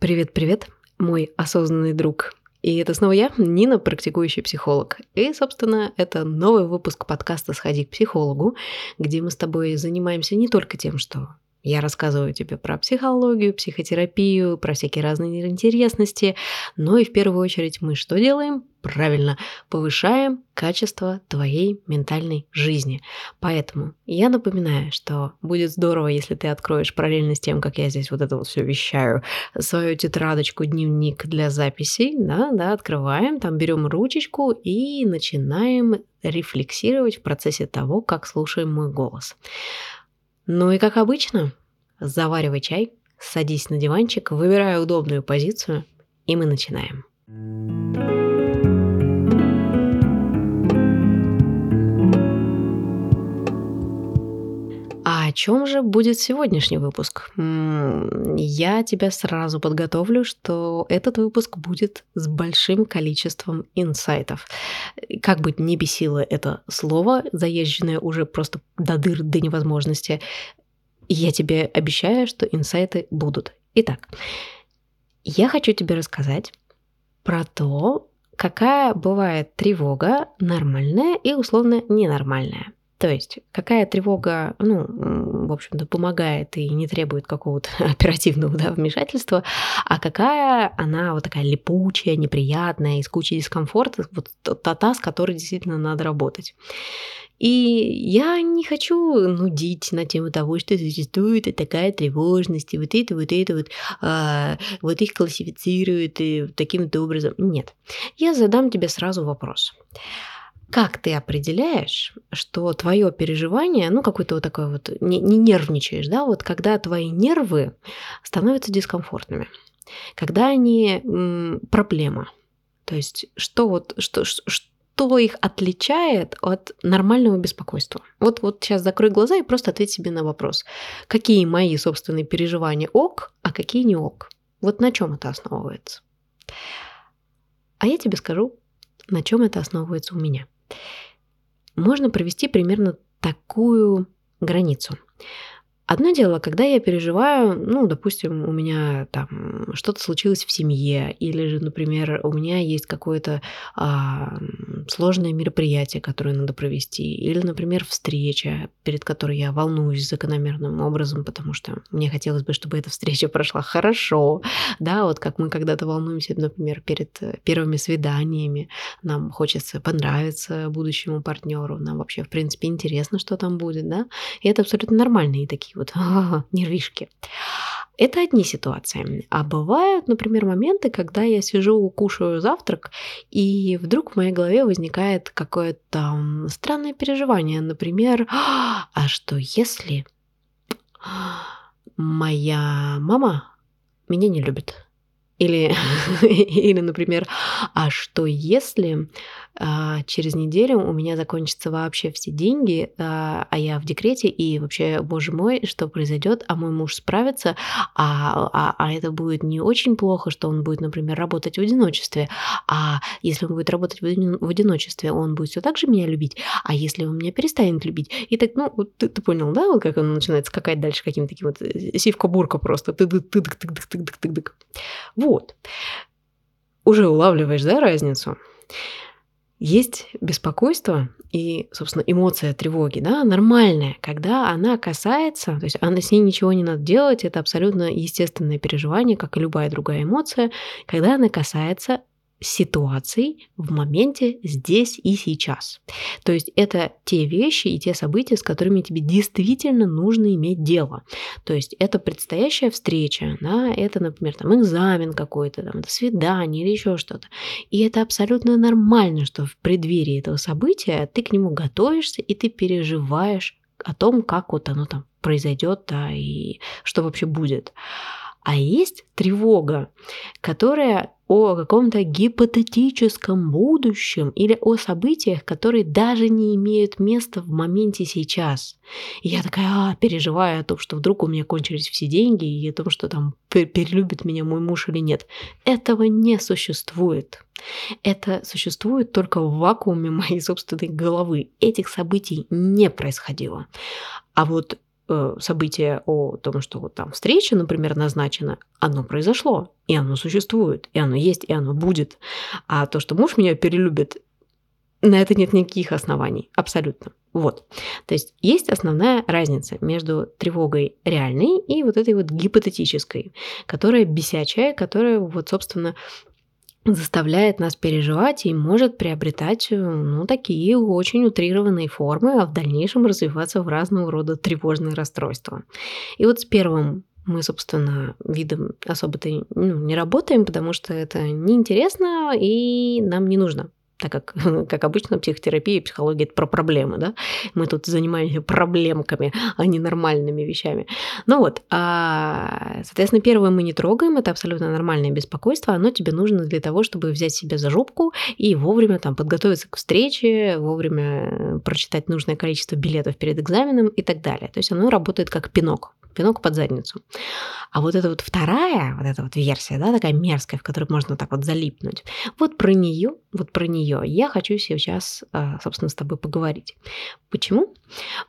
Привет-привет, мой осознанный друг. И это снова я, Нина, практикующий психолог. И, собственно, это новый выпуск подкаста «Сходи к психологу», где мы с тобой занимаемся не только тем, что я рассказываю тебе про психологию, психотерапию, про всякие разные интересности, но и в первую очередь мы что делаем? Правильно, повышаем качество твоей ментальной жизни. Поэтому я напоминаю, что будет здорово, если ты откроешь параллельно с тем, как я здесь вот это вот все вещаю, свою тетрадочку, дневник для записей, да, да, открываем, там берем ручечку и начинаем рефлексировать в процессе того, как слушаем мой голос. Ну и как обычно, заваривай чай, садись на диванчик, выбирай удобную позицию, и мы начинаем. А о чем же будет сегодняшний выпуск? Я тебя сразу подготовлю, что этот выпуск будет с большим количеством инсайтов. Как бы не бесило это слово, заезженное уже просто до дыр, до невозможности, я тебе обещаю, что инсайты будут. Итак, я хочу тебе рассказать про то, какая бывает тревога нормальная и условно ненормальная. То есть какая тревога, ну, в общем-то, помогает и не требует какого-то оперативного да, вмешательства, а какая она вот такая липучая, неприятная, из кучи дискомфорта, вот та, та, с которой действительно надо работать. И я не хочу нудить на тему того, что существует такая тревожность, и вот это, вот это вот, а, вот их классифицируют и таким-то образом. Нет. Я задам тебе сразу вопрос. Как ты определяешь, что твое переживание, ну, какой-то вот такой вот, не, не нервничаешь, да, вот когда твои нервы становятся дискомфортными, когда они м, проблема, то есть что вот, что, что их отличает от нормального беспокойства? Вот, вот сейчас закрой глаза и просто ответь себе на вопрос. Какие мои собственные переживания ок, а какие не ок? Вот на чем это основывается? А я тебе скажу, на чем это основывается у меня можно провести примерно такую границу. Одно дело, когда я переживаю, ну, допустим, у меня там что-то случилось в семье, или же, например, у меня есть какое-то а, сложное мероприятие, которое надо провести, или, например, встреча, перед которой я волнуюсь закономерным образом, потому что мне хотелось бы, чтобы эта встреча прошла хорошо, да, вот как мы когда-то волнуемся, например, перед первыми свиданиями, нам хочется понравиться будущему партнеру, нам вообще, в принципе, интересно, что там будет, да, и это абсолютно нормальные такие вот нервишки. Это одни ситуации. А бывают, например, моменты, когда я сижу, кушаю завтрак, и вдруг в моей голове возникает какое-то странное переживание. Например, а что если моя мама меня не любит? Или, или например, а что если а, через неделю у меня закончатся вообще все деньги, а, а я в декрете, и вообще, боже мой, что произойдет, а мой муж справится, а, а, а это будет не очень плохо, что он будет, например, работать в одиночестве, а если он будет работать в одиночестве, он будет все так же меня любить, а если он меня перестанет любить, и так, ну, ты, ты понял, да, вот как он начинает скакать дальше каким-то таким вот э, сивка-бурка просто, ты ты ты ты ты ты ты ты вот. Уже улавливаешь, да, разницу? Есть беспокойство и, собственно, эмоция тревоги, да, нормальная, когда она касается, то есть она с ней ничего не надо делать, это абсолютно естественное переживание, как и любая другая эмоция, когда она касается ситуаций в моменте здесь и сейчас. То есть это те вещи и те события, с которыми тебе действительно нужно иметь дело. То есть это предстоящая встреча, да, это, например, там экзамен какой-то, там, свидание или еще что-то. И это абсолютно нормально, что в преддверии этого события ты к нему готовишься и ты переживаешь о том, как вот оно там произойдет, да, и что вообще будет. А есть тревога, которая о каком-то гипотетическом будущем или о событиях, которые даже не имеют места в моменте сейчас. И я такая а, переживаю о том, что вдруг у меня кончились все деньги и о том, что там перелюбит меня мой муж или нет. Этого не существует. Это существует только в вакууме моей собственной головы. Этих событий не происходило. А вот событие о том, что вот там встреча, например, назначена, оно произошло, и оно существует, и оно есть, и оно будет. А то, что муж меня перелюбит, на это нет никаких оснований, абсолютно. Вот. То есть есть основная разница между тревогой реальной и вот этой вот гипотетической, которая бесячая, которая вот, собственно, заставляет нас переживать и может приобретать ну, такие очень утрированные формы, а в дальнейшем развиваться в разного рода тревожные расстройства. И вот с первым мы, собственно, видом особо-то ну, не работаем, потому что это неинтересно и нам не нужно так как, как обычно, психотерапия и психология – это про проблемы, да? Мы тут занимаемся проблемками, а не нормальными вещами. Ну вот, а, соответственно, первое мы не трогаем, это абсолютно нормальное беспокойство, оно тебе нужно для того, чтобы взять себя за жопку и вовремя там подготовиться к встрече, вовремя прочитать нужное количество билетов перед экзаменом и так далее. То есть оно работает как пинок пинок под задницу. А вот эта вот вторая, вот эта вот версия, да, такая мерзкая, в которой можно так вот залипнуть, вот про нее, вот про нее я хочу сейчас, а, собственно, с тобой поговорить. Почему?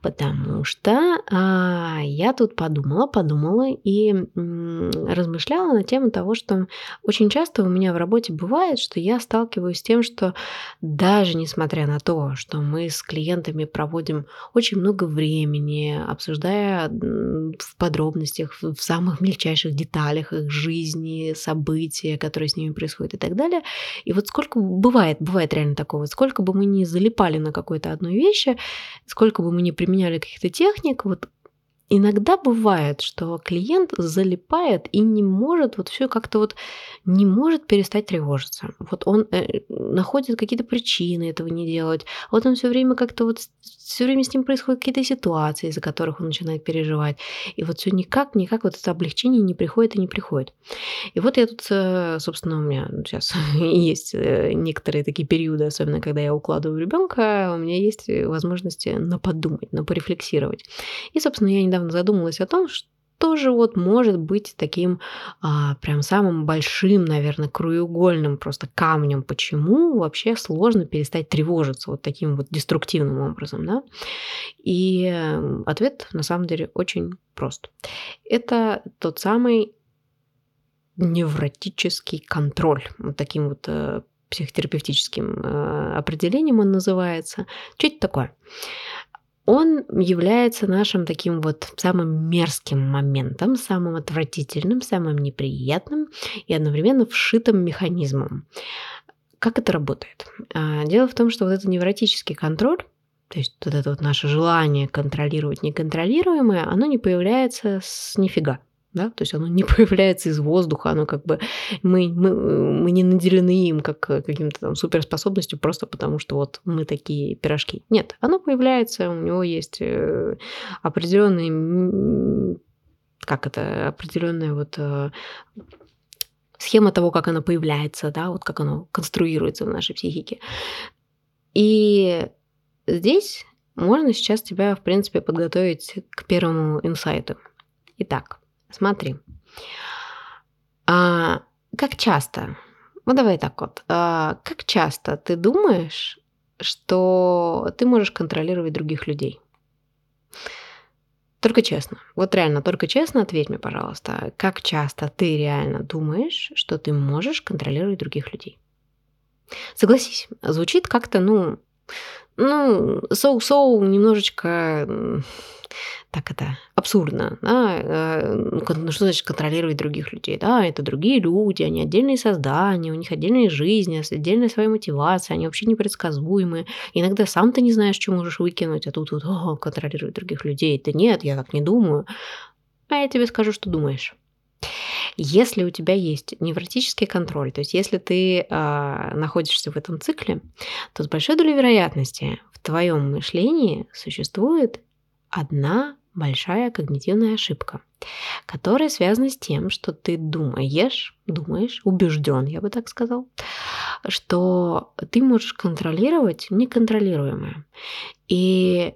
Потому что а, я тут подумала, подумала и размышляла на тему того, что очень часто у меня в работе бывает, что я сталкиваюсь с тем, что даже несмотря на то, что мы с клиентами проводим очень много времени, обсуждая в подробностях, в самых мельчайших деталях их жизни, события, которые с ними происходят и так далее. И вот сколько бывает, бывает реально такого, сколько бы мы ни залипали на какой-то одной вещи, сколько бы мы ни применяли каких-то техник, вот иногда бывает, что клиент залипает и не может вот все как-то вот не может перестать тревожиться. Вот он э, находит какие-то причины этого не делать. Вот он все время как-то вот все время с ним происходят какие-то ситуации, из-за которых он начинает переживать. И вот все никак, никак вот это облегчение не приходит и не приходит. И вот я тут, э, собственно, у меня сейчас есть э, некоторые такие периоды, особенно когда я укладываю ребенка, у меня есть возможности на подумать, на порефлексировать. И, собственно, я недавно недавно задумалась о том, что тоже вот может быть таким а, прям самым большим, наверное, краеугольным просто камнем, почему вообще сложно перестать тревожиться вот таким вот деструктивным образом, да? И ответ на самом деле очень прост. Это тот самый невротический контроль, вот таким вот э, психотерапевтическим э, определением он называется. Что это такое? Он является нашим таким вот самым мерзким моментом, самым отвратительным, самым неприятным и одновременно вшитым механизмом. Как это работает? А, дело в том, что вот этот невротический контроль, то есть вот это вот наше желание контролировать неконтролируемое, оно не появляется с нифига да, то есть оно не появляется из воздуха, оно как бы мы, мы, мы не наделены им как каким-то там суперспособностью просто потому, что вот мы такие пирожки. Нет, оно появляется, у него есть э, определенный, как это, определенная вот э, схема того, как оно появляется, да, вот как оно конструируется в нашей психике. И здесь можно сейчас тебя, в принципе, подготовить к первому инсайту. Итак, Смотри. А, как часто, ну давай так вот, а, как часто ты думаешь, что ты можешь контролировать других людей? Только честно. Вот реально, только честно ответь мне, пожалуйста, как часто ты реально думаешь, что ты можешь контролировать других людей? Согласись, звучит как-то, ну, ну, соу-соу немножечко так это абсурдно. Да? Э, ну, что значит контролировать других людей? Да, это другие люди, они отдельные создания, у них отдельные жизни, отдельная своя мотивация, они вообще непредсказуемые. Иногда сам ты не знаешь, что можешь выкинуть, а тут вот о, контролировать других людей. Да нет, я так не думаю. А я тебе скажу, что думаешь. Если у тебя есть невротический контроль, то есть если ты э, находишься в этом цикле, то с большой долей вероятности в твоем мышлении существует одна большая когнитивная ошибка, которая связана с тем, что ты думаешь, думаешь, убежден, я бы так сказал, что ты можешь контролировать неконтролируемое. И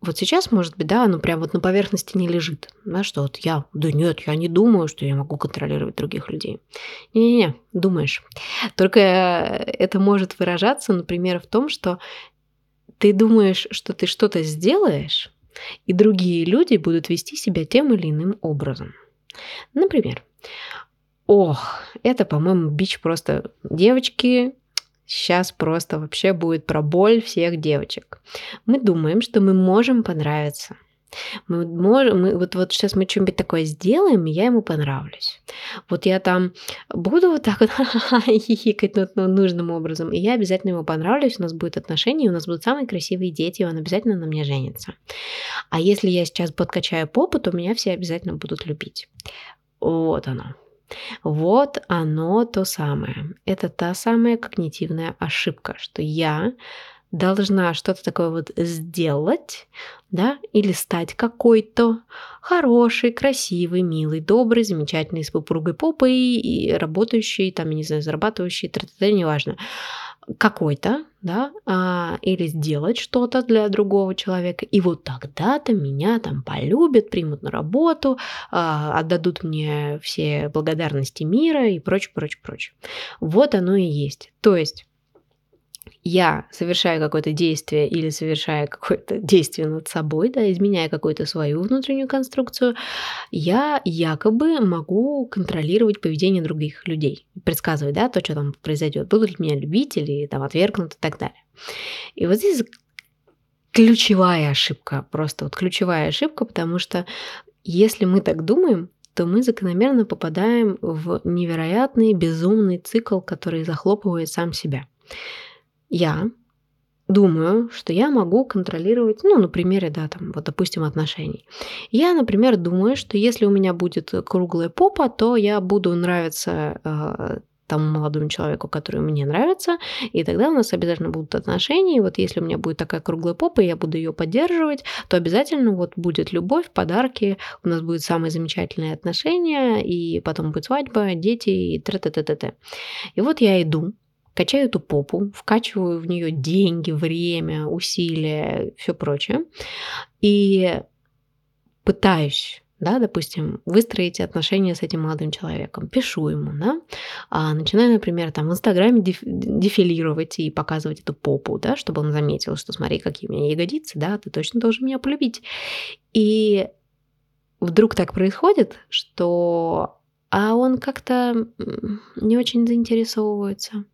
вот сейчас, может быть, да, оно прям вот на поверхности не лежит, да, что вот я, да нет, я не думаю, что я могу контролировать других людей. Не-не-не, думаешь. Только это может выражаться, например, в том, что ты думаешь, что ты что-то сделаешь, и другие люди будут вести себя тем или иным образом. Например, ох, это, по-моему, бич просто девочки, Сейчас просто вообще будет про боль всех девочек. Мы думаем, что мы можем понравиться. Мы можем, мы, вот, вот сейчас мы что-нибудь такое сделаем, и я ему понравлюсь. Вот я там буду вот так вот хихикать ну, ну, нужным образом, и я обязательно ему понравлюсь, у нас будет отношения, у нас будут самые красивые дети, и он обязательно на мне женится. А если я сейчас подкачаю попу, то меня все обязательно будут любить. Вот оно. Вот оно то самое. Это та самая когнитивная ошибка, что я должна что-то такое вот сделать, да, или стать какой-то хороший, красивый, милый, добрый, замечательный, с упругой попой и работающий, там, я не знаю, зарабатывающий, это неважно, какой-то, да, а, или сделать что-то для другого человека, и вот тогда-то меня там полюбят, примут на работу, а, отдадут мне все благодарности мира и прочее, прочее, прочее. Вот оно и есть. То есть я совершаю какое-то действие или совершая какое-то действие над собой, да, изменяя какую-то свою внутреннюю конструкцию, я якобы могу контролировать поведение других людей, предсказывать, да, то, что там произойдет, будут ли меня любить или там отвергнут и так далее. И вот здесь ключевая ошибка, просто вот ключевая ошибка, потому что если мы так думаем, то мы закономерно попадаем в невероятный безумный цикл, который захлопывает сам себя я думаю, что я могу контролировать, ну, на примере, да, там, вот, допустим, отношений. Я, например, думаю, что если у меня будет круглая попа, то я буду нравиться э, тому молодому человеку, который мне нравится, и тогда у нас обязательно будут отношения, и вот если у меня будет такая круглая попа, и я буду ее поддерживать, то обязательно вот будет любовь, подарки, у нас будет самые замечательные отношения, и потом будет свадьба, дети, и т-т-т-т-т. И вот я иду, качаю эту попу, вкачиваю в нее деньги, время, усилия, все прочее, и пытаюсь да, допустим, выстроить отношения с этим молодым человеком, пишу ему, да, а начинаю, например, там в Инстаграме деф- дефилировать и показывать эту попу, да, чтобы он заметил, что смотри, какие у меня ягодицы, да, ты точно должен меня полюбить. И вдруг так происходит, что а он как-то не очень заинтересовывается.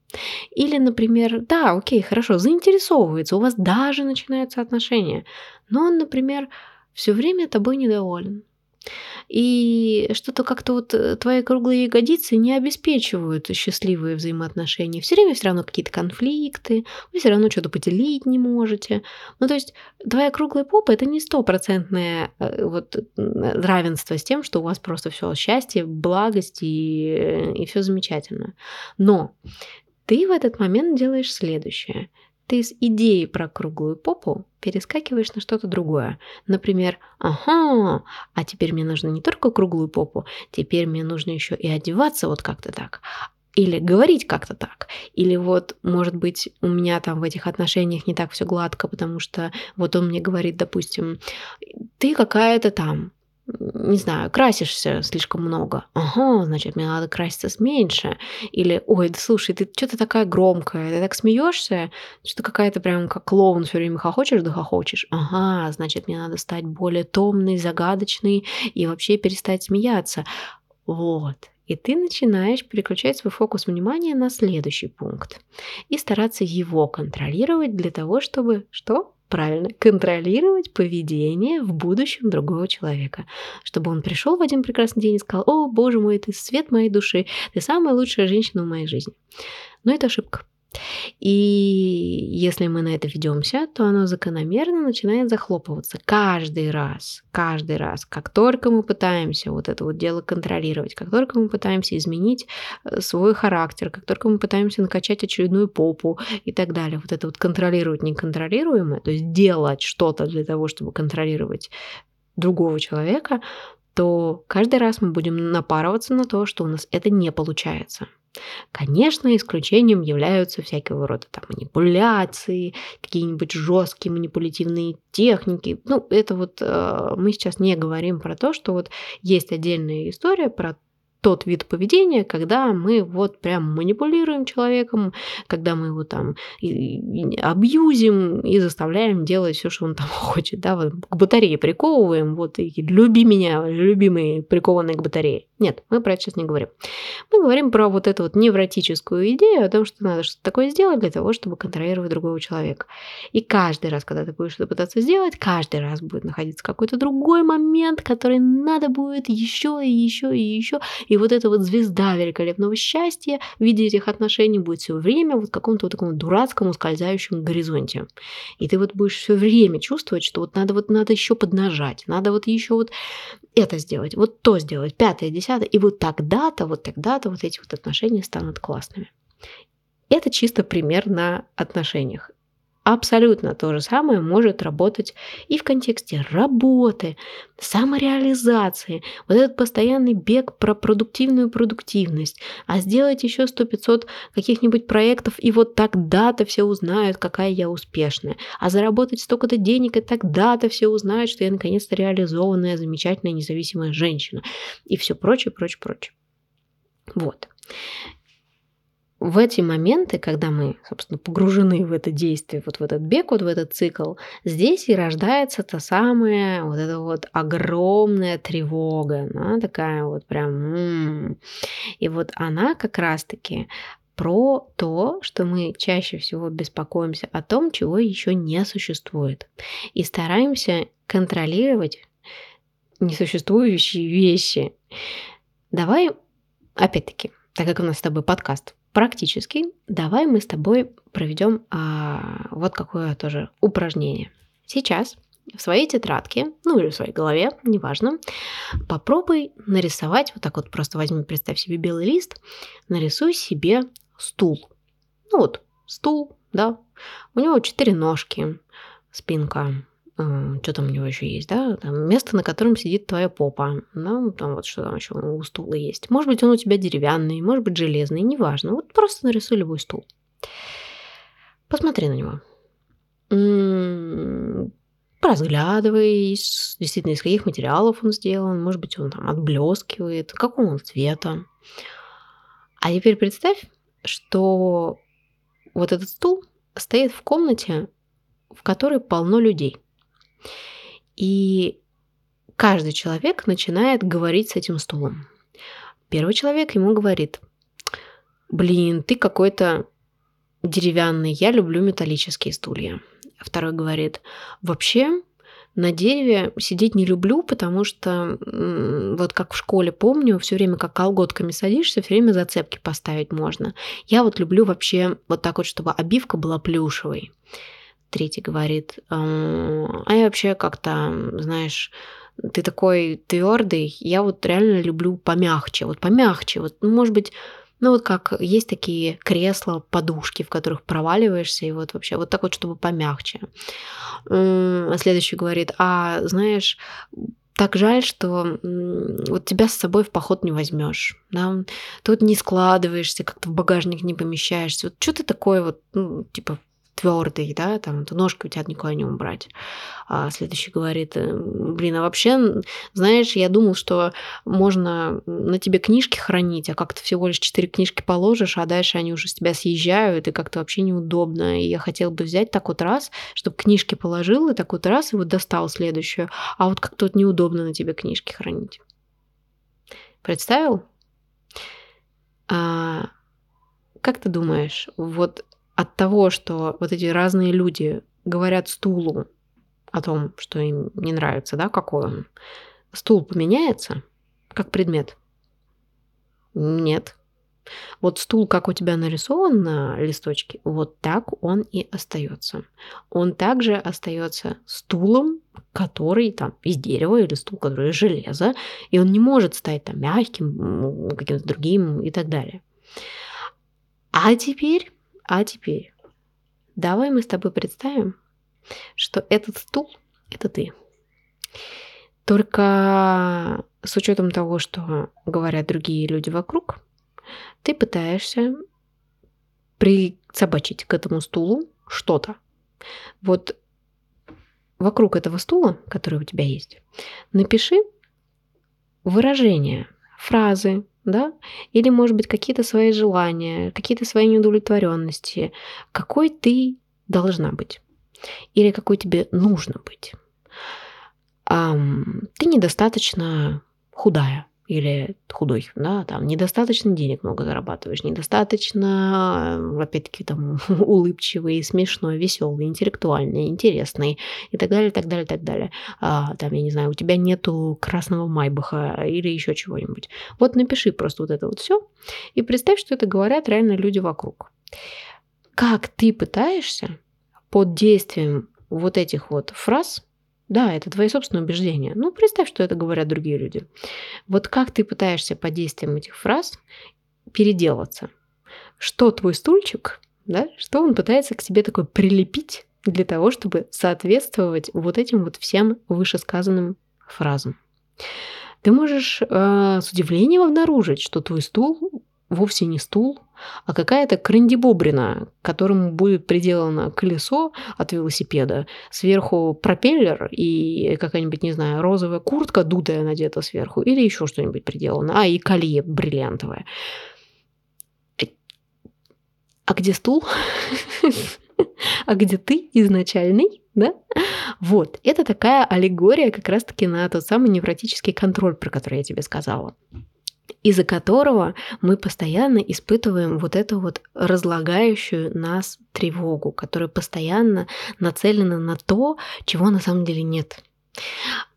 Или, например, да, окей, хорошо, заинтересовывается, у вас даже начинаются отношения, но он, например, все время тобой недоволен. И что-то как-то вот э, твои круглые ягодицы не обеспечивают счастливые взаимоотношения. Все время все равно какие-то конфликты, вы все равно что-то поделить не можете. Ну, то есть твоя круглая попа это не стопроцентное э, вот равенство с тем, что у вас просто все счастье, благость и, э, и все замечательно. Но ты в этот момент делаешь следующее. Ты с идеей про круглую попу перескакиваешь на что-то другое. Например, ага, а теперь мне нужно не только круглую попу, теперь мне нужно еще и одеваться вот как-то так. Или говорить как-то так. Или вот, может быть, у меня там в этих отношениях не так все гладко, потому что вот он мне говорит, допустим, ты какая-то там, не знаю, красишься слишком много. Ага, значит, мне надо краситься меньше. Или, ой, да слушай, ты что-то такая громкая, ты так смеешься, что-то какая-то прям как клоун все время хохочешь, да хохочешь. Ага, значит, мне надо стать более томной, загадочной и вообще перестать смеяться. Вот. И ты начинаешь переключать свой фокус внимания на следующий пункт и стараться его контролировать для того, чтобы что? Правильно, контролировать поведение в будущем другого человека. Чтобы он пришел в один прекрасный день и сказал, о, боже мой, ты свет моей души, ты самая лучшая женщина в моей жизни. Но это ошибка. И если мы на это ведемся, то оно закономерно начинает захлопываться каждый раз, каждый раз. Как только мы пытаемся вот это вот дело контролировать, как только мы пытаемся изменить э, свой характер, как только мы пытаемся накачать очередную попу и так далее, вот это вот контролировать неконтролируемое, то есть делать что-то для того, чтобы контролировать другого человека, то каждый раз мы будем напарываться на то, что у нас это не получается. Конечно, исключением являются всякого рода там манипуляции, какие-нибудь жесткие манипулятивные техники. Ну, это вот э, мы сейчас не говорим про то, что вот есть отдельная история про тот вид поведения, когда мы вот прям манипулируем человеком, когда мы его там абьюзим и заставляем делать все, что он там хочет, да, вот к батарее приковываем, вот и люби меня, любимый, прикованный к батарее. Нет, мы про это сейчас не говорим. Мы говорим про вот эту вот невротическую идею о том, что надо что-то такое сделать для того, чтобы контролировать другого человека. И каждый раз, когда ты будешь что-то пытаться сделать, каждый раз будет находиться какой-то другой момент, который надо будет еще и еще и еще. И вот эта вот звезда великолепного счастья в виде этих отношений будет все время вот в каком-то вот таком дурацком ускользающем горизонте. И ты вот будешь все время чувствовать, что вот надо вот надо еще поднажать, надо вот еще вот это сделать, вот то сделать, пятое, десятое, и вот тогда-то, вот тогда-то вот эти вот отношения станут классными. Это чисто пример на отношениях. Абсолютно то же самое может работать и в контексте работы, самореализации, вот этот постоянный бег про продуктивную продуктивность, а сделать еще 100-500 каких-нибудь проектов, и вот тогда-то все узнают, какая я успешная, а заработать столько-то денег, и тогда-то все узнают, что я наконец-то реализованная, замечательная, независимая женщина, и все прочее, прочее, прочее. Вот в эти моменты, когда мы, собственно, погружены в это действие, вот в этот бег, вот в этот цикл, здесь и рождается та самая вот эта вот огромная тревога, она такая вот прям... М-м. И вот она как раз-таки про то, что мы чаще всего беспокоимся о том, чего еще не существует. И стараемся контролировать несуществующие вещи. Давай, опять-таки, так как у нас с тобой подкаст практически, давай мы с тобой проведем а, вот какое тоже упражнение. Сейчас в своей тетрадке, ну или в своей голове, неважно, попробуй нарисовать, вот так вот просто возьми, представь себе белый лист, нарисуй себе стул. Ну вот, стул, да, у него четыре ножки, спинка, что там у него еще есть, да, там место, на котором сидит твоя попа, да, там вот что там еще у стула есть. Может быть, он у тебя деревянный, может быть, железный, неважно. Вот просто нарисуй любой стул. Посмотри на него. М-м, разглядывай, действительно, из каких материалов он сделан, может быть, он там отблескивает, какого он цвета. А теперь представь, что вот этот стул стоит в комнате, в которой полно людей – и каждый человек начинает говорить с этим стулом. Первый человек ему говорит, блин, ты какой-то деревянный, я люблю металлические стулья. Второй говорит, вообще на дереве сидеть не люблю, потому что вот как в школе помню, все время как колготками садишься, все время зацепки поставить можно. Я вот люблю вообще вот так вот, чтобы обивка была плюшевой. Третий говорит, а я вообще как-то, знаешь, ты такой твердый, я вот реально люблю помягче, вот помягче, вот, ну, может быть, ну вот как есть такие кресла, подушки, в которых проваливаешься, и вот вообще вот так вот, чтобы помягче. А следующий говорит, а знаешь, так жаль, что вот тебя с собой в поход не возьмешь. Да? Вот не складываешься, как-то в багажник не помещаешься. Вот что ты такое вот, ну, типа, твердый, да, там ножки у тебя никуда не убрать. А следующий говорит, «Э, блин, а вообще, знаешь, я думал, что можно на тебе книжки хранить, а как ты всего лишь четыре книжки положишь, а дальше они уже с тебя съезжают, и как-то вообще неудобно. И я хотела бы взять так вот раз, чтобы книжки положил, и так вот раз, и вот достал следующую. А вот как-то вот неудобно на тебе книжки хранить. Представил? А, как ты думаешь, вот от того, что вот эти разные люди говорят стулу о том, что им не нравится, да, какой он, стул поменяется как предмет? Нет. Вот стул, как у тебя нарисован на листочке, вот так он и остается. Он также остается стулом, который там из дерева или стул, который из железа, и он не может стать там мягким, каким-то другим и так далее. А теперь а теперь давай мы с тобой представим, что этот стул – это ты. Только с учетом того, что говорят другие люди вокруг, ты пытаешься присобачить к этому стулу что-то. Вот вокруг этого стула, который у тебя есть, напиши выражения, фразы, да, или, может быть, какие-то свои желания, какие-то свои неудовлетворенности, какой ты должна быть? Или какой тебе нужно быть. Ты недостаточно худая, или худой, да, там недостаточно денег много зарабатываешь, недостаточно, опять-таки, там улыбчивый, смешной, веселый, интеллектуальный, интересный и так далее, так далее, так далее. А, там, я не знаю, у тебя нету красного майбаха или еще чего-нибудь. Вот напиши просто вот это вот все и представь, что это говорят реально люди вокруг. Как ты пытаешься под действием вот этих вот фраз да, это твои собственные убеждения. Ну, представь, что это говорят другие люди. Вот как ты пытаешься под действием этих фраз переделаться? Что твой стульчик, да, что он пытается к тебе такой прилепить для того, чтобы соответствовать вот этим вот всем вышесказанным фразам? Ты можешь э, с удивлением обнаружить, что твой стул вовсе не стул, а какая-то крандибобрина, которому будет приделано колесо от велосипеда, сверху пропеллер и какая-нибудь, не знаю, розовая куртка дутая надета сверху или еще что-нибудь приделано, а и колье бриллиантовое. А где стул? А где ты изначальный? Да? Вот, это такая аллегория как раз-таки на тот самый невротический контроль, про который я тебе сказала из-за которого мы постоянно испытываем вот эту вот разлагающую нас тревогу, которая постоянно нацелена на то, чего на самом деле нет.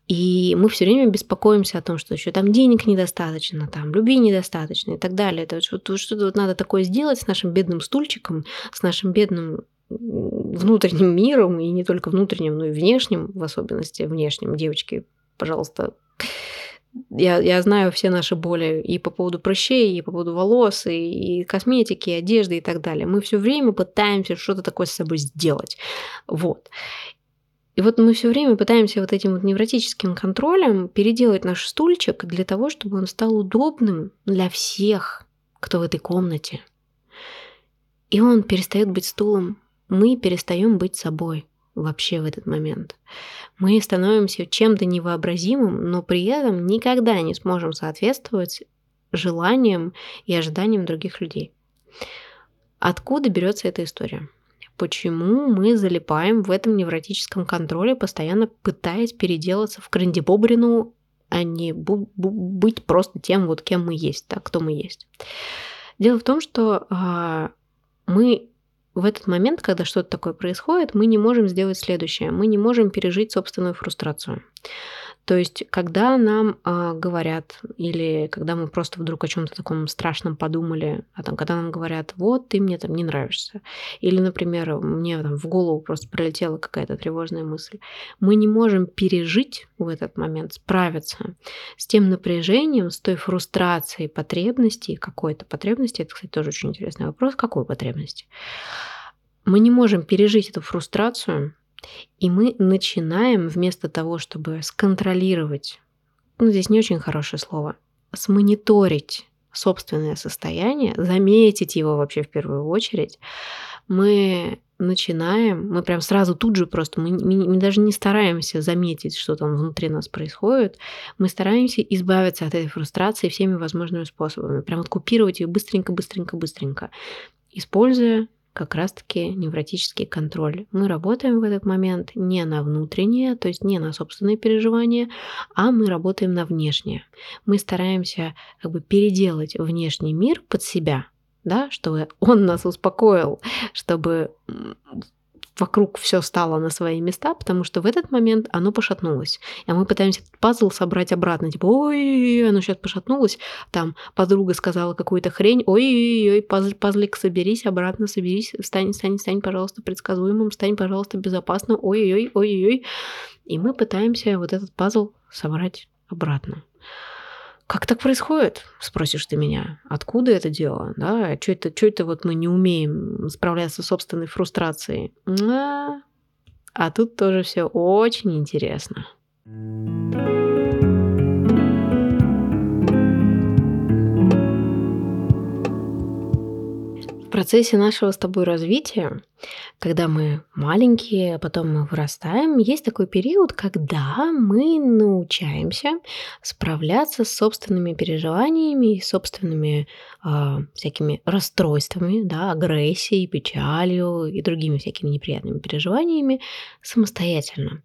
И мы все время беспокоимся о том, что еще там денег недостаточно, там любви недостаточно и так далее. Это что-то, что-то вот надо такое сделать с нашим бедным стульчиком, с нашим бедным внутренним миром, и не только внутренним, но и внешним, в особенности внешним. Девочки, пожалуйста, я, я знаю все наши боли и по поводу прыщей, и по поводу волос, и, и косметики, и одежды и так далее. Мы все время пытаемся что-то такое с собой сделать. Вот. И вот мы все время пытаемся вот этим вот невротическим контролем переделать наш стульчик для того, чтобы он стал удобным для всех, кто в этой комнате. И он перестает быть стулом. Мы перестаем быть собой вообще в этот момент. Мы становимся чем-то невообразимым, но при этом никогда не сможем соответствовать желаниям и ожиданиям других людей. Откуда берется эта история? Почему мы залипаем в этом невротическом контроле, постоянно пытаясь переделаться в крандибобрину, а не быть просто тем, вот кем мы есть, так, кто мы есть? Дело в том, что э, мы в этот момент, когда что-то такое происходит, мы не можем сделать следующее. Мы не можем пережить собственную фрустрацию. То есть, когда нам э, говорят, или когда мы просто вдруг о чем-то таком страшном подумали, а там, когда нам говорят, вот, ты мне там не нравишься, или, например, мне там в голову просто пролетела какая-то тревожная мысль, мы не можем пережить в этот момент, справиться с тем напряжением, с той фрустрацией потребности, какой-то. Потребности, это, кстати, тоже очень интересный вопрос, какой потребности? Мы не можем пережить эту фрустрацию, и мы начинаем вместо того, чтобы сконтролировать, ну здесь не очень хорошее слово, смониторить собственное состояние, заметить его вообще в первую очередь, мы начинаем, мы прям сразу тут же просто, мы, мы, мы даже не стараемся заметить, что там внутри нас происходит, мы стараемся избавиться от этой фрустрации всеми возможными способами, прям откупировать ее быстренько, быстренько, быстренько, используя как раз-таки невротический контроль. Мы работаем в этот момент не на внутреннее, то есть не на собственные переживания, а мы работаем на внешнее. Мы стараемся как бы переделать внешний мир под себя, да, чтобы он нас успокоил, чтобы вокруг все стало на свои места, потому что в этот момент оно пошатнулось. И мы пытаемся этот пазл собрать обратно. Типа, ой, оно сейчас пошатнулось. Там подруга сказала какую-то хрень. Ой-ой-ой, пазл, пазлик, соберись обратно, соберись. Стань, стань, стань, пожалуйста, предсказуемым. Стань, пожалуйста, безопасным. Ой-ой-ой, ой-ой-ой. И мы пытаемся вот этот пазл собрать обратно. Как так происходит? Спросишь ты меня. Откуда это дело? Да? Что это, что это вот мы не умеем справляться с собственной фрустрацией? А, а тут тоже все очень интересно. Процессе нашего с тобой развития, когда мы маленькие, а потом мы вырастаем, есть такой период, когда мы научаемся справляться с собственными переживаниями и собственными э, всякими расстройствами, да, агрессией, печалью и другими всякими неприятными переживаниями самостоятельно.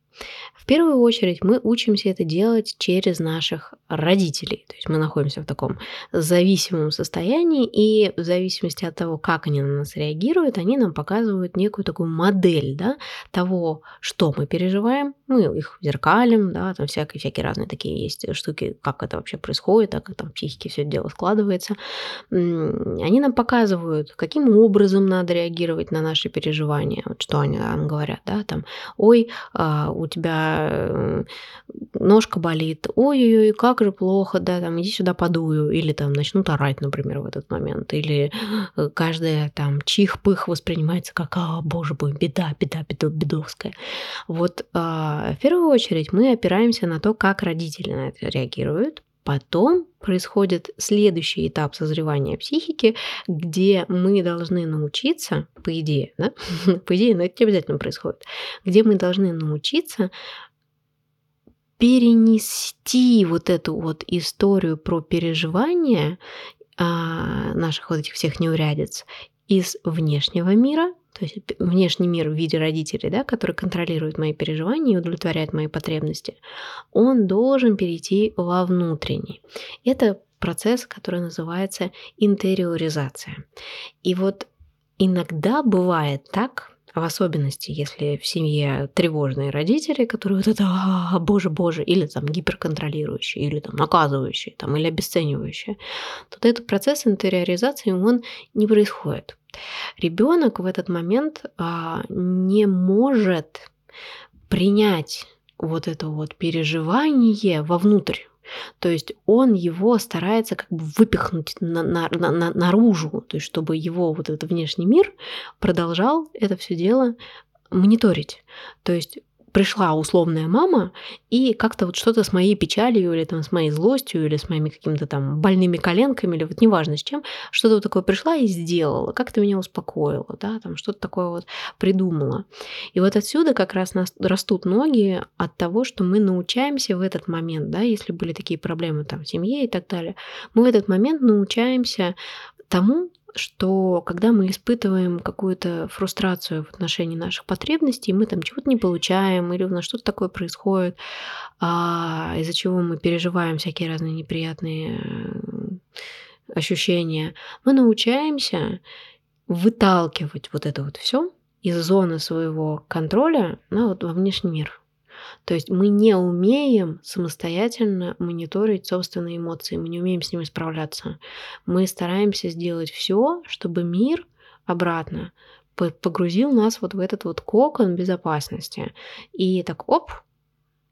В первую очередь мы учимся это делать через наших родителей. То есть мы находимся в таком зависимом состоянии, и в зависимости от того, как они на нас реагируют, они нам показывают некую такую модель да, того, что мы переживаем. Мы их зеркалим, да, там всякие, всякие разные такие есть штуки, как это вообще происходит, как там в психике все это дело складывается. Они нам показывают, каким образом надо реагировать на наши переживания. Вот что они нам говорят, да, там, ой, а, у тебя э, ножка болит, ой-ой-ой, как же плохо, да, там, иди сюда подую, или там начнут орать, например, в этот момент, или э, каждая там чих-пых воспринимается как, а, боже мой, беда, беда, беда, бедовская. Вот а, в первую очередь мы опираемся на то, как родители на это реагируют, Потом происходит следующий этап созревания психики, где мы должны научиться, по идее, да? по идее, но это не обязательно происходит, где мы должны научиться перенести вот эту вот историю про переживания а, наших вот этих всех неурядиц из внешнего мира то есть внешний мир в виде родителей, да, который контролирует мои переживания и удовлетворяет мои потребности, он должен перейти во внутренний. Это процесс, который называется интериоризация. И вот иногда бывает так, в особенности, если в семье тревожные родители, которые вот это а, боже, боже, или там гиперконтролирующие, или там наказывающие, там, или обесценивающие, то этот процесс интериоризации, он не происходит. Ребенок в этот момент а, не может принять вот это вот переживание вовнутрь. То есть он его старается как бы выпихнуть на, на, на, наружу, то есть чтобы его вот этот внешний мир продолжал это все дело мониторить. То есть пришла условная мама и как-то вот что-то с моей печалью или там с моей злостью или с моими какими-то там больными коленками или вот неважно с чем, что-то вот такое пришла и сделала, как-то меня успокоила, да, там что-то такое вот придумала. И вот отсюда как раз нас растут ноги от того, что мы научаемся в этот момент, да, если были такие проблемы там в семье и так далее, мы в этот момент научаемся тому, что когда мы испытываем какую-то фрустрацию в отношении наших потребностей, мы там чего-то не получаем, или у нас что-то такое происходит, а, из-за чего мы переживаем всякие разные неприятные э, ощущения, мы научаемся выталкивать вот это вот все из зоны своего контроля на вот во внешний мир. То есть мы не умеем самостоятельно мониторить собственные эмоции, мы не умеем с ними справляться. Мы стараемся сделать все, чтобы мир обратно погрузил нас вот в этот вот кокон безопасности. И так, оп,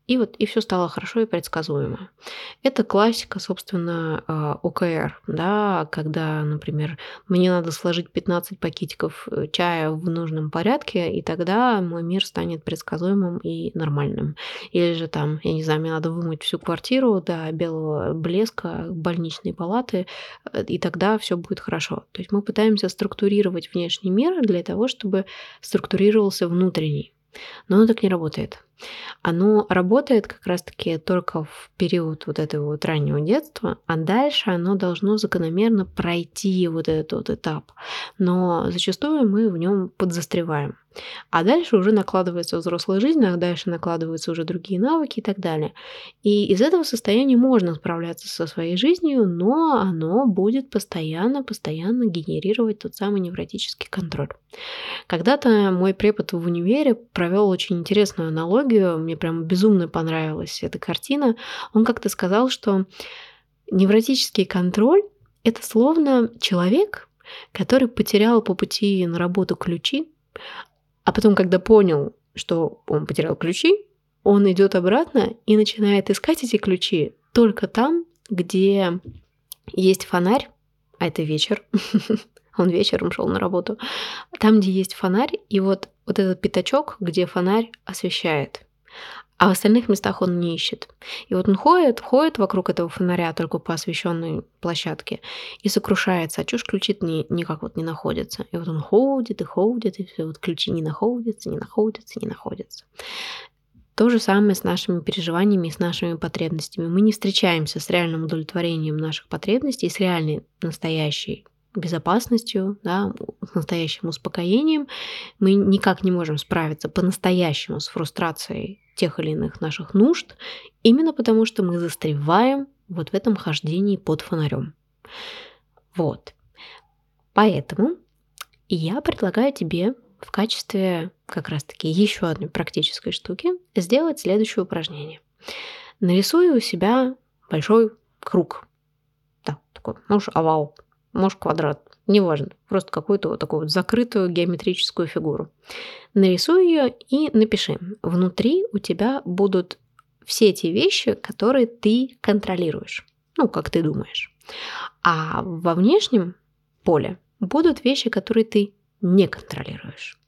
и вот и все стало хорошо и предсказуемо. Это классика, собственно, а, ОКР, да, когда, например, мне надо сложить 15 пакетиков э, чая в нужном порядке, и тогда мой мир станет предсказуемым и нормальным. Или же там, я не знаю, мне надо вымыть всю квартиру до белого блеска больничной палаты, э, и тогда все будет хорошо. То есть мы пытаемся структурировать внешний мир для того, чтобы структурировался внутренний. Но оно так не работает. Оно работает как раз-таки только в период вот этого вот раннего детства, а дальше оно должно закономерно пройти вот этот вот этап. Но зачастую мы в нем подзастреваем. А дальше уже накладывается взрослая жизнь, а дальше накладываются уже другие навыки и так далее. И из этого состояния можно справляться со своей жизнью, но оно будет постоянно, постоянно генерировать тот самый невротический контроль. Когда-то мой препод в универе провел очень интересную аналогию, мне прям безумно понравилась эта картина. Он как-то сказал, что невротический контроль – это словно человек, который потерял по пути на работу ключи, а потом, когда понял, что он потерял ключи, он идет обратно и начинает искать эти ключи только там, где есть фонарь, а это вечер, он вечером шел на работу, там, где есть фонарь, и вот, вот этот пятачок, где фонарь освещает. А в остальных местах он не ищет. И вот он ходит, ходит вокруг этого фонаря, только по освещенной площадке, и сокрушается, а чушь ключи не, никак вот не находится. И вот он ходит и ходит, и все, вот ключи не находятся, не находятся, не находятся. То же самое с нашими переживаниями и с нашими потребностями. Мы не встречаемся с реальным удовлетворением наших потребностей, с реальной настоящей безопасностью, да, с настоящим успокоением. Мы никак не можем справиться по-настоящему с фрустрацией тех или иных наших нужд, именно потому что мы застреваем вот в этом хождении под фонарем. Вот. Поэтому я предлагаю тебе в качестве как раз-таки еще одной практической штуки сделать следующее упражнение. Нарисуй у себя большой круг. Да, такой, может, овал, может, квадрат, неважно, просто какую-то вот такую вот закрытую геометрическую фигуру. Нарисуй ее и напиши. Внутри у тебя будут все те вещи, которые ты контролируешь, ну, как ты думаешь. А во внешнем поле будут вещи, которые ты не контролируешь.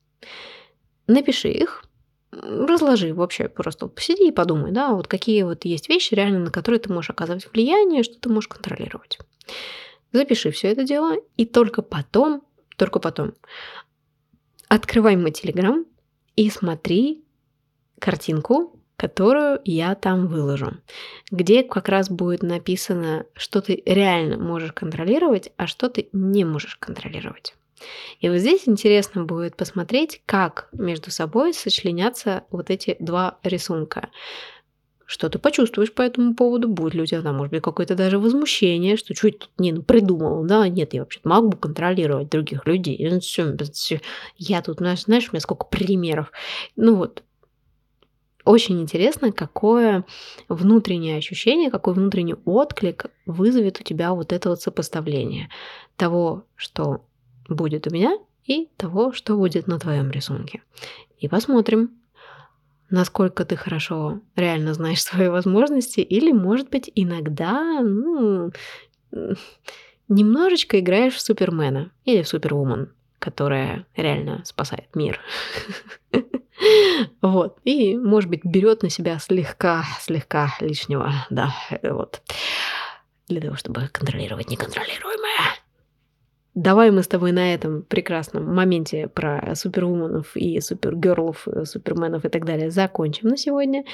Напиши их, разложи вообще, просто посиди и подумай, да, вот какие вот есть вещи реально, на которые ты можешь оказывать влияние, что ты можешь контролировать. Запиши все это дело, и только потом, только потом открывай мой телеграм и смотри картинку, которую я там выложу, где как раз будет написано, что ты реально можешь контролировать, а что ты не можешь контролировать. И вот здесь интересно будет посмотреть, как между собой сочленятся вот эти два рисунка что ты почувствуешь по этому поводу, будет ли у тебя там, может быть, какое-то даже возмущение, что чуть тут не ну, придумал, да, нет, я вообще могу контролировать других людей, ну, я тут, знаешь, знаешь, у меня сколько примеров, ну вот, очень интересно, какое внутреннее ощущение, какой внутренний отклик вызовет у тебя вот это вот сопоставление того, что будет у меня, и того, что будет на твоем рисунке. И посмотрим, насколько ты хорошо реально знаешь свои возможности, или, может быть, иногда ну, немножечко играешь в Супермена или в Супервумен, которая реально спасает мир. Вот. И, может быть, берет на себя слегка, слегка лишнего, да, вот. Для того, чтобы контролировать неконтролируемое. Давай мы с тобой на этом прекрасном моменте про супервуменов и супергерлов, суперменов и так далее закончим на сегодня.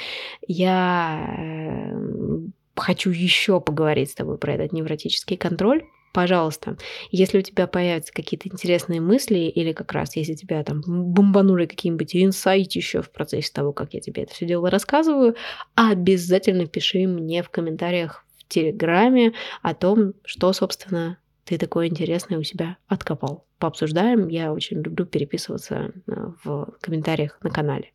Я э, хочу еще поговорить с тобой про этот невротический контроль. Пожалуйста, если у тебя появятся какие-то интересные мысли, или как раз если тебя там бомбанули какие-нибудь инсайты еще в процессе того, как я тебе это все дело рассказываю, обязательно пиши мне в комментариях в Телеграме о том, что, собственно, ты такое интересное у себя откопал. Пообсуждаем. Я очень люблю переписываться э, в комментариях на канале.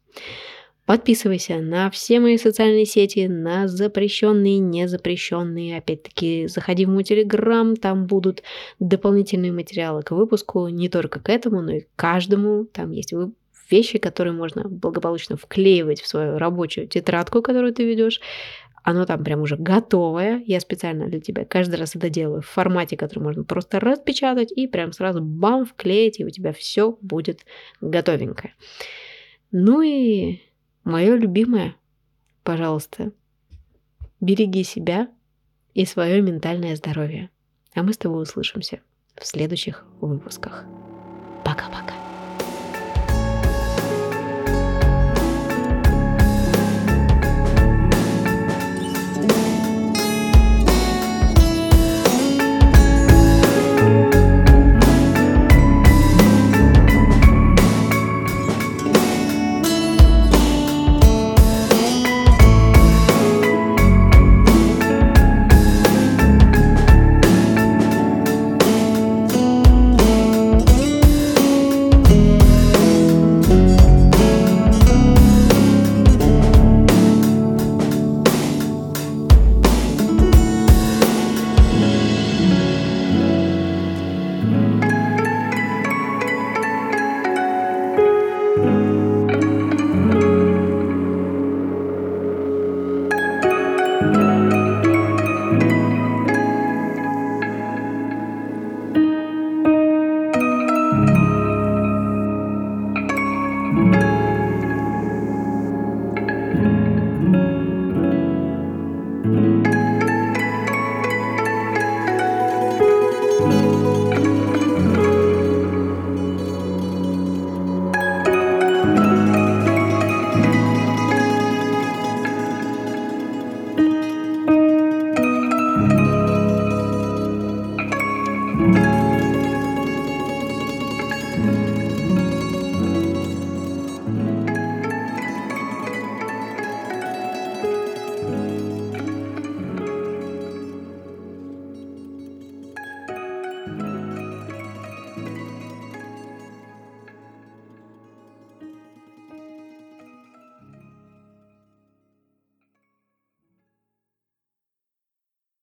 Подписывайся на все мои социальные сети, на запрещенные, незапрещенные. Опять-таки, заходи в мой телеграм, там будут дополнительные материалы к выпуску, не только к этому, но и к каждому. Там есть вещи, которые можно благополучно вклеивать в свою рабочую тетрадку, которую ты ведешь. Оно там прям уже готовое. Я специально для тебя каждый раз это делаю в формате, который можно просто распечатать и прям сразу бам, вклеить, и у тебя все будет готовенькое. Ну и мое любимое, пожалуйста, береги себя и свое ментальное здоровье. А мы с тобой услышимся в следующих выпусках.